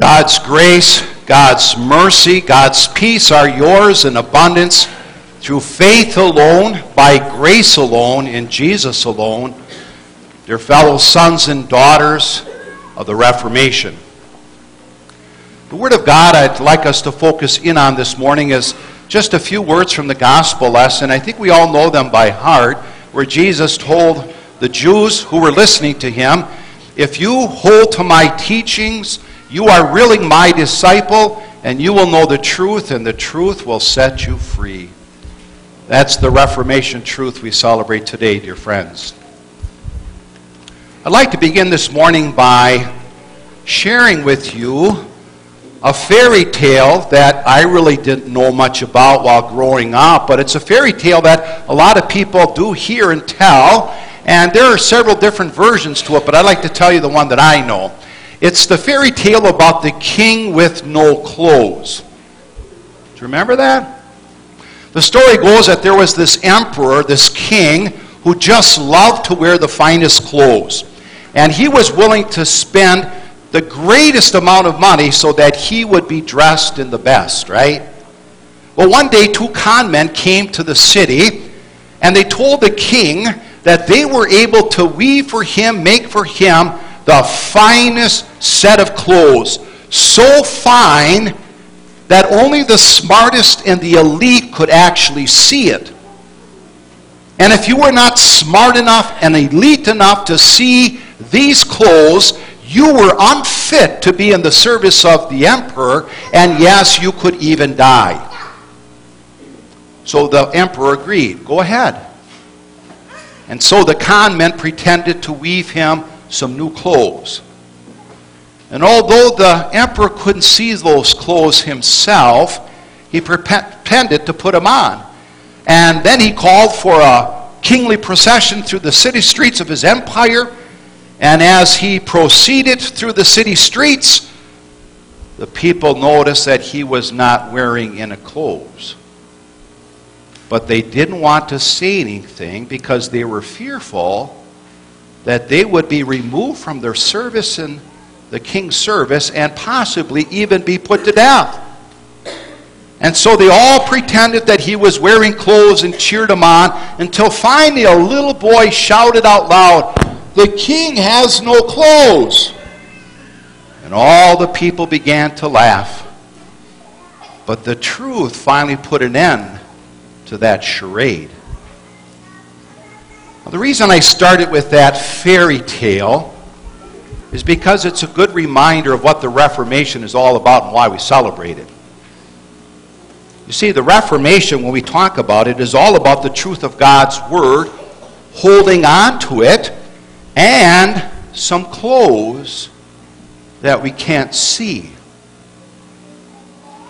God's grace, God's mercy, God's peace are yours in abundance through faith alone, by grace alone, in Jesus alone, dear fellow sons and daughters of the Reformation. The Word of God I'd like us to focus in on this morning is just a few words from the gospel lesson. I think we all know them by heart, where Jesus told the Jews who were listening to him, If you hold to my teachings, you are really my disciple, and you will know the truth, and the truth will set you free. That's the Reformation truth we celebrate today, dear friends. I'd like to begin this morning by sharing with you a fairy tale that I really didn't know much about while growing up, but it's a fairy tale that a lot of people do hear and tell, and there are several different versions to it, but I'd like to tell you the one that I know. It's the fairy tale about the king with no clothes. Do you remember that? The story goes that there was this emperor, this king, who just loved to wear the finest clothes. And he was willing to spend the greatest amount of money so that he would be dressed in the best, right? Well, one day, two con men came to the city and they told the king that they were able to weave for him, make for him the finest set of clothes, so fine that only the smartest and the elite could actually see it. And if you were not smart enough and elite enough to see these clothes, you were unfit to be in the service of the emperor, and yes, you could even die. So the emperor agreed. Go ahead. And so the con men pretended to weave him some new clothes. And although the emperor couldn't see those clothes himself, he pretended to put them on. And then he called for a kingly procession through the city streets of his empire. And as he proceeded through the city streets, the people noticed that he was not wearing any clothes. But they didn't want to say anything because they were fearful that they would be removed from their service in the king's service and possibly even be put to death. And so they all pretended that he was wearing clothes and cheered him on until finally a little boy shouted out loud, The king has no clothes. And all the people began to laugh. But the truth finally put an end to that charade. The reason I started with that fairy tale is because it's a good reminder of what the Reformation is all about and why we celebrate it. You see, the Reformation, when we talk about it, is all about the truth of God's Word, holding on to it, and some clothes that we can't see.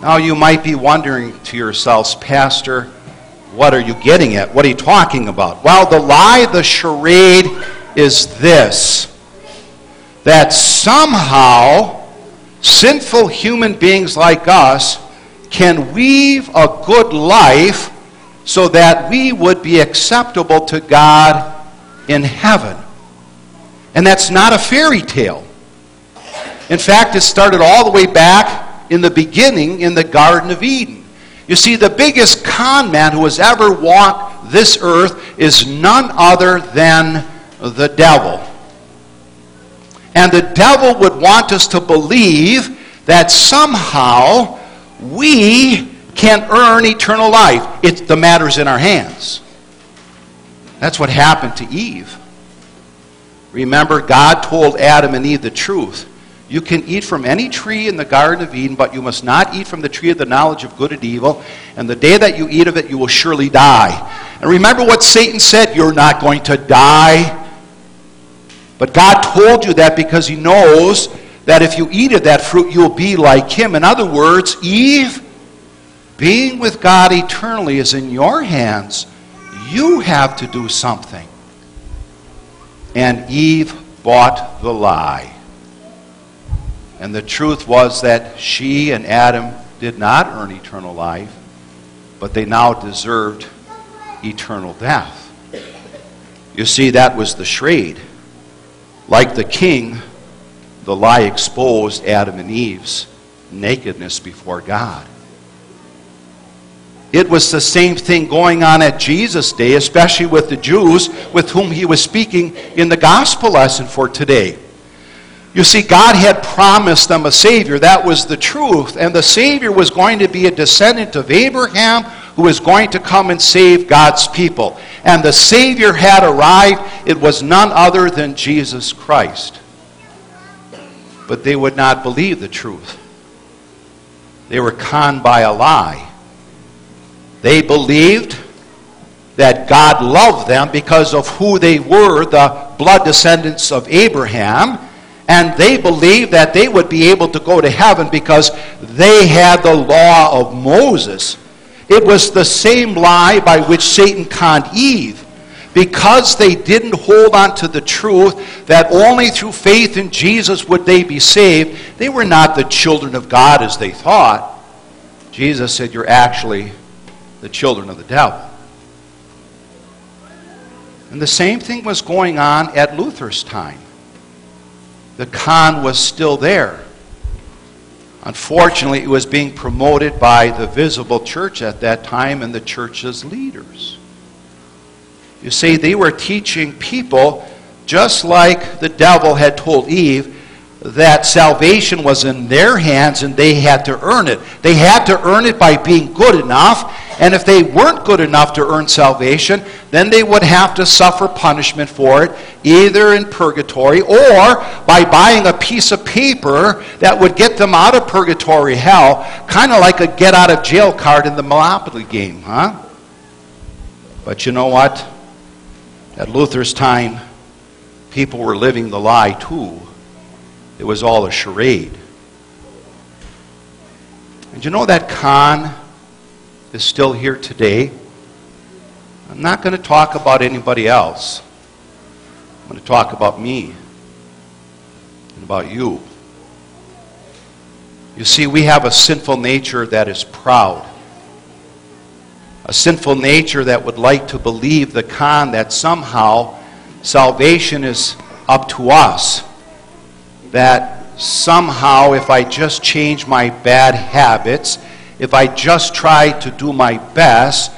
Now, you might be wondering to yourselves, Pastor, what are you getting at? What are you talking about? Well, the lie, the charade is this that somehow sinful human beings like us can weave a good life so that we would be acceptable to God in heaven. And that's not a fairy tale. In fact, it started all the way back in the beginning in the Garden of Eden. You see, the biggest con man who has ever walked this earth is none other than the devil. And the devil would want us to believe that somehow we can earn eternal life. It, the matter's in our hands. That's what happened to Eve. Remember, God told Adam and Eve the truth. You can eat from any tree in the Garden of Eden, but you must not eat from the tree of the knowledge of good and evil. And the day that you eat of it, you will surely die. And remember what Satan said you're not going to die. But God told you that because he knows that if you eat of that fruit, you'll be like him. In other words, Eve, being with God eternally is in your hands. You have to do something. And Eve bought the lie. And the truth was that she and Adam did not earn eternal life, but they now deserved eternal death. You see, that was the charade. Like the king, the lie exposed Adam and Eve's nakedness before God. It was the same thing going on at Jesus' day, especially with the Jews with whom he was speaking in the gospel lesson for today. You see, God had promised them a Savior. That was the truth. And the Savior was going to be a descendant of Abraham who was going to come and save God's people. And the Savior had arrived. It was none other than Jesus Christ. But they would not believe the truth, they were conned by a lie. They believed that God loved them because of who they were, the blood descendants of Abraham and they believed that they would be able to go to heaven because they had the law of Moses. It was the same lie by which Satan conned Eve. Because they didn't hold on to the truth that only through faith in Jesus would they be saved, they were not the children of God as they thought. Jesus said, You're actually the children of the devil. And the same thing was going on at Luther's time the con was still there. Unfortunately, it was being promoted by the visible church at that time and the church's leaders. You see, they were teaching people, just like the devil had told Eve, that salvation was in their hands and they had to earn it. They had to earn it by being good enough, and if they weren't good enough to earn salvation, then they would have to suffer punishment for it, either in purgatory or by buying a piece of paper that would get them out of purgatory hell, kind of like a get out of jail card in the Monopoly game, huh? But you know what? At Luther's time, people were living the lie too. It was all a charade. And you know that con is still here today? I'm not going to talk about anybody else. I'm going to talk about me and about you. You see, we have a sinful nature that is proud. A sinful nature that would like to believe the con that somehow salvation is up to us that somehow, if I just change my bad habits, if I just try to do my best,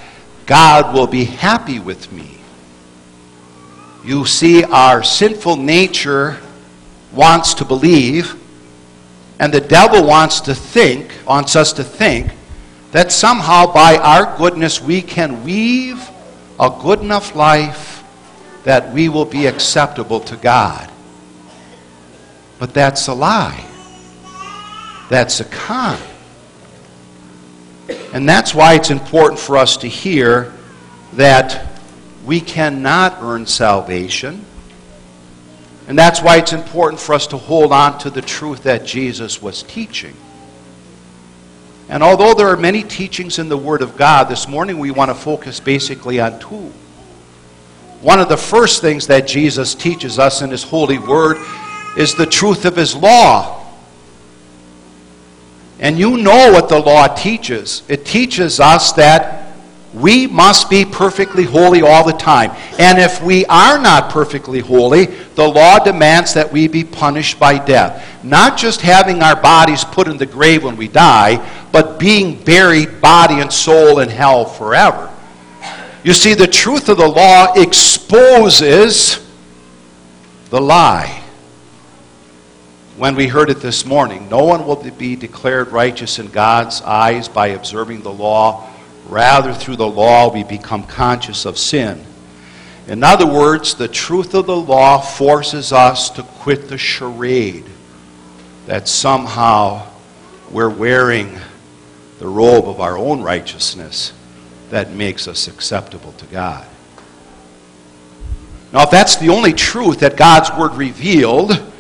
God will be happy with me. You see, our sinful nature wants to believe, and the devil wants to think, wants us to think, that somehow by our goodness we can weave a good enough life that we will be acceptable to God. But that's a lie. That's a con. And that's why it's important for us to hear that we cannot earn salvation. And that's why it's important for us to hold on to the truth that Jesus was teaching. And although there are many teachings in the Word of God, this morning we want to focus basically on two. One of the first things that Jesus teaches us in His holy Word is the truth of his law. And you know what the law teaches. It teaches us that we must be perfectly holy all the time. And if we are not perfectly holy, the law demands that we be punished by death. Not just having our bodies put in the grave when we die, but being buried body and soul in hell forever. You see, the truth of the law exposes the lie when we heard it this morning. No one will be declared righteous in God's eyes by observing the law. Rather, through the law, we become conscious of sin. In other words, the truth of the law forces us to quit the charade that somehow we're wearing the robe of our own righteousness that makes us acceptable to God. Now, if that's the only truth that God's Word revealed,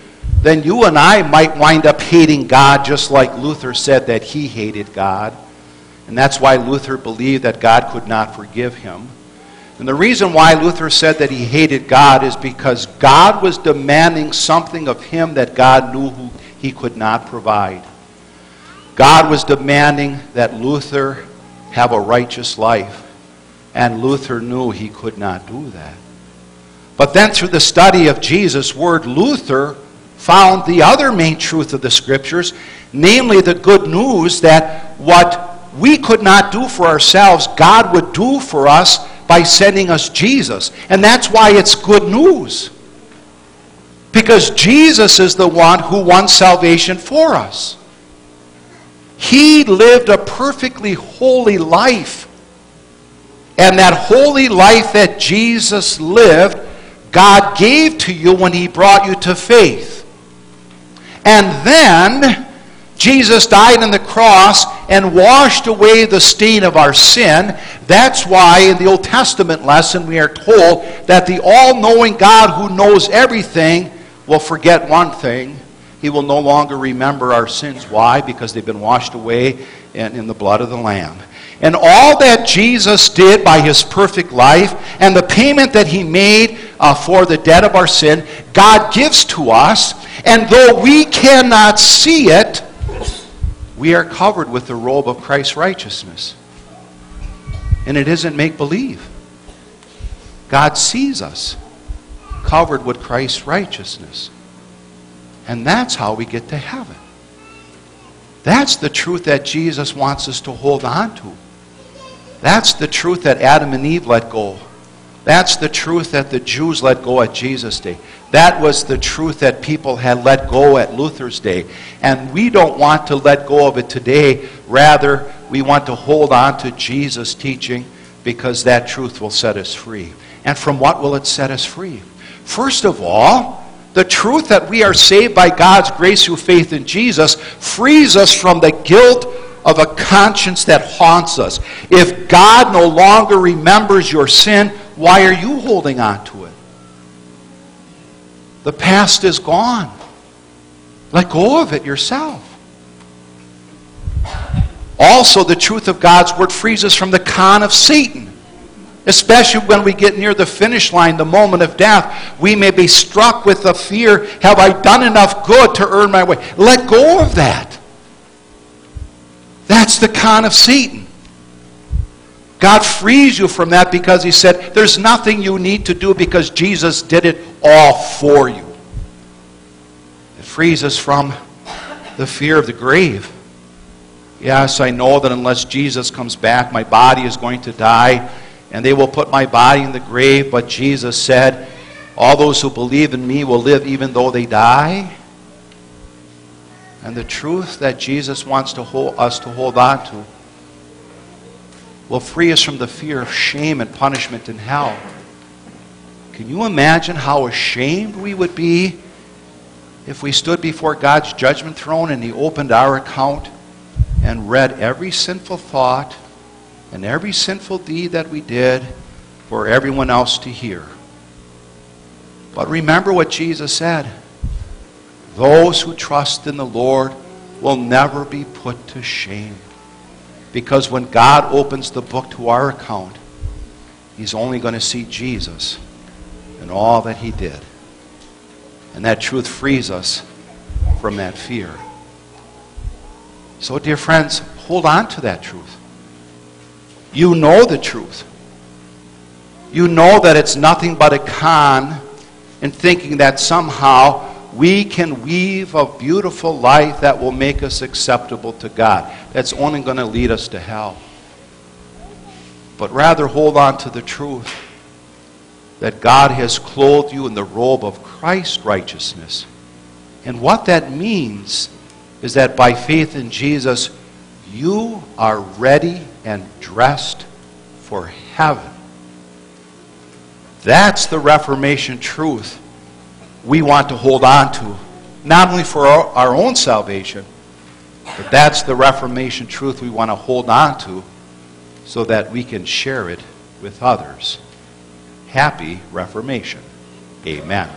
then you and I might wind up hating God just like Luther said that he hated God. And that's why Luther believed that God could not forgive him. And the reason why Luther said that he hated God is because God was demanding something of him that God knew he could not provide. God was demanding that Luther have a righteous life, and Luther knew he could not do that. But then through the study of Jesus' word, Luther found the other main truth of the Scriptures, namely the good news that what we could not do for ourselves, God would do for us by sending us Jesus. And that's why it's good news. Because Jesus is the one who won salvation for us. He lived a perfectly holy life. And that holy life that Jesus lived, God gave to you when He brought you to faith. And then Jesus died on the cross and washed away the stain of our sin. That's why in the Old Testament lesson we are told that the all knowing God who knows everything will forget one thing. He will no longer remember our sins. Why? Because they've been washed away in, in the blood of the Lamb. And all that Jesus did by his perfect life and the payment that he made uh, for the debt of our sin, God gives to us. And though we cannot see it, we are covered with the robe of Christ's righteousness. And it isn't make believe. God sees us covered with Christ's righteousness. And that's how we get to heaven. That's the truth that Jesus wants us to hold on to. That's the truth that Adam and Eve let go. That's the truth that the Jews let go at Jesus' day. That was the truth that people had let go at Luther's day. And we don't want to let go of it today. Rather, we want to hold on to Jesus' teaching because that truth will set us free. And from what will it set us free? First of all, the truth that we are saved by God's grace through faith in Jesus frees us from the guilt of a conscience that haunts us. If God no longer remembers your sin, why are you holding on to it? The past is gone. Let go of it yourself. Also, the truth of God's word frees us from the con of Satan. Especially when we get near the finish line, the moment of death, we may be struck with the fear have I done enough good to earn my way? Let go of that. That's the con of Satan. God frees you from that because He said, There's nothing you need to do because Jesus did it all for you. It frees us from the fear of the grave. Yes, I know that unless Jesus comes back, my body is going to die, and they will put my body in the grave. But Jesus said, All those who believe in me will live even though they die. And the truth that Jesus wants to hold, us to hold on to will free us from the fear of shame and punishment in hell. Can you imagine how ashamed we would be if we stood before God's judgment throne and He opened our account and read every sinful thought and every sinful deed that we did for everyone else to hear? But remember what Jesus said those who trust in the Lord will never be put to shame. Because when God opens the book to our account, He's only going to see Jesus and all that He did. And that truth frees us from that fear. So, dear friends, hold on to that truth. You know the truth. You know that it's nothing but a con in thinking that somehow we can weave a beautiful life that will make us acceptable to God. That's only going to lead us to hell. But rather hold on to the truth that God has clothed you in the robe of Christ's righteousness. And what that means is that by faith in Jesus, you are ready and dressed for heaven. That's the Reformation truth we want to hold on to, not only for our, our own salvation, but that's the Reformation truth we want to hold on to so that we can share it with others. Happy Reformation. Amen.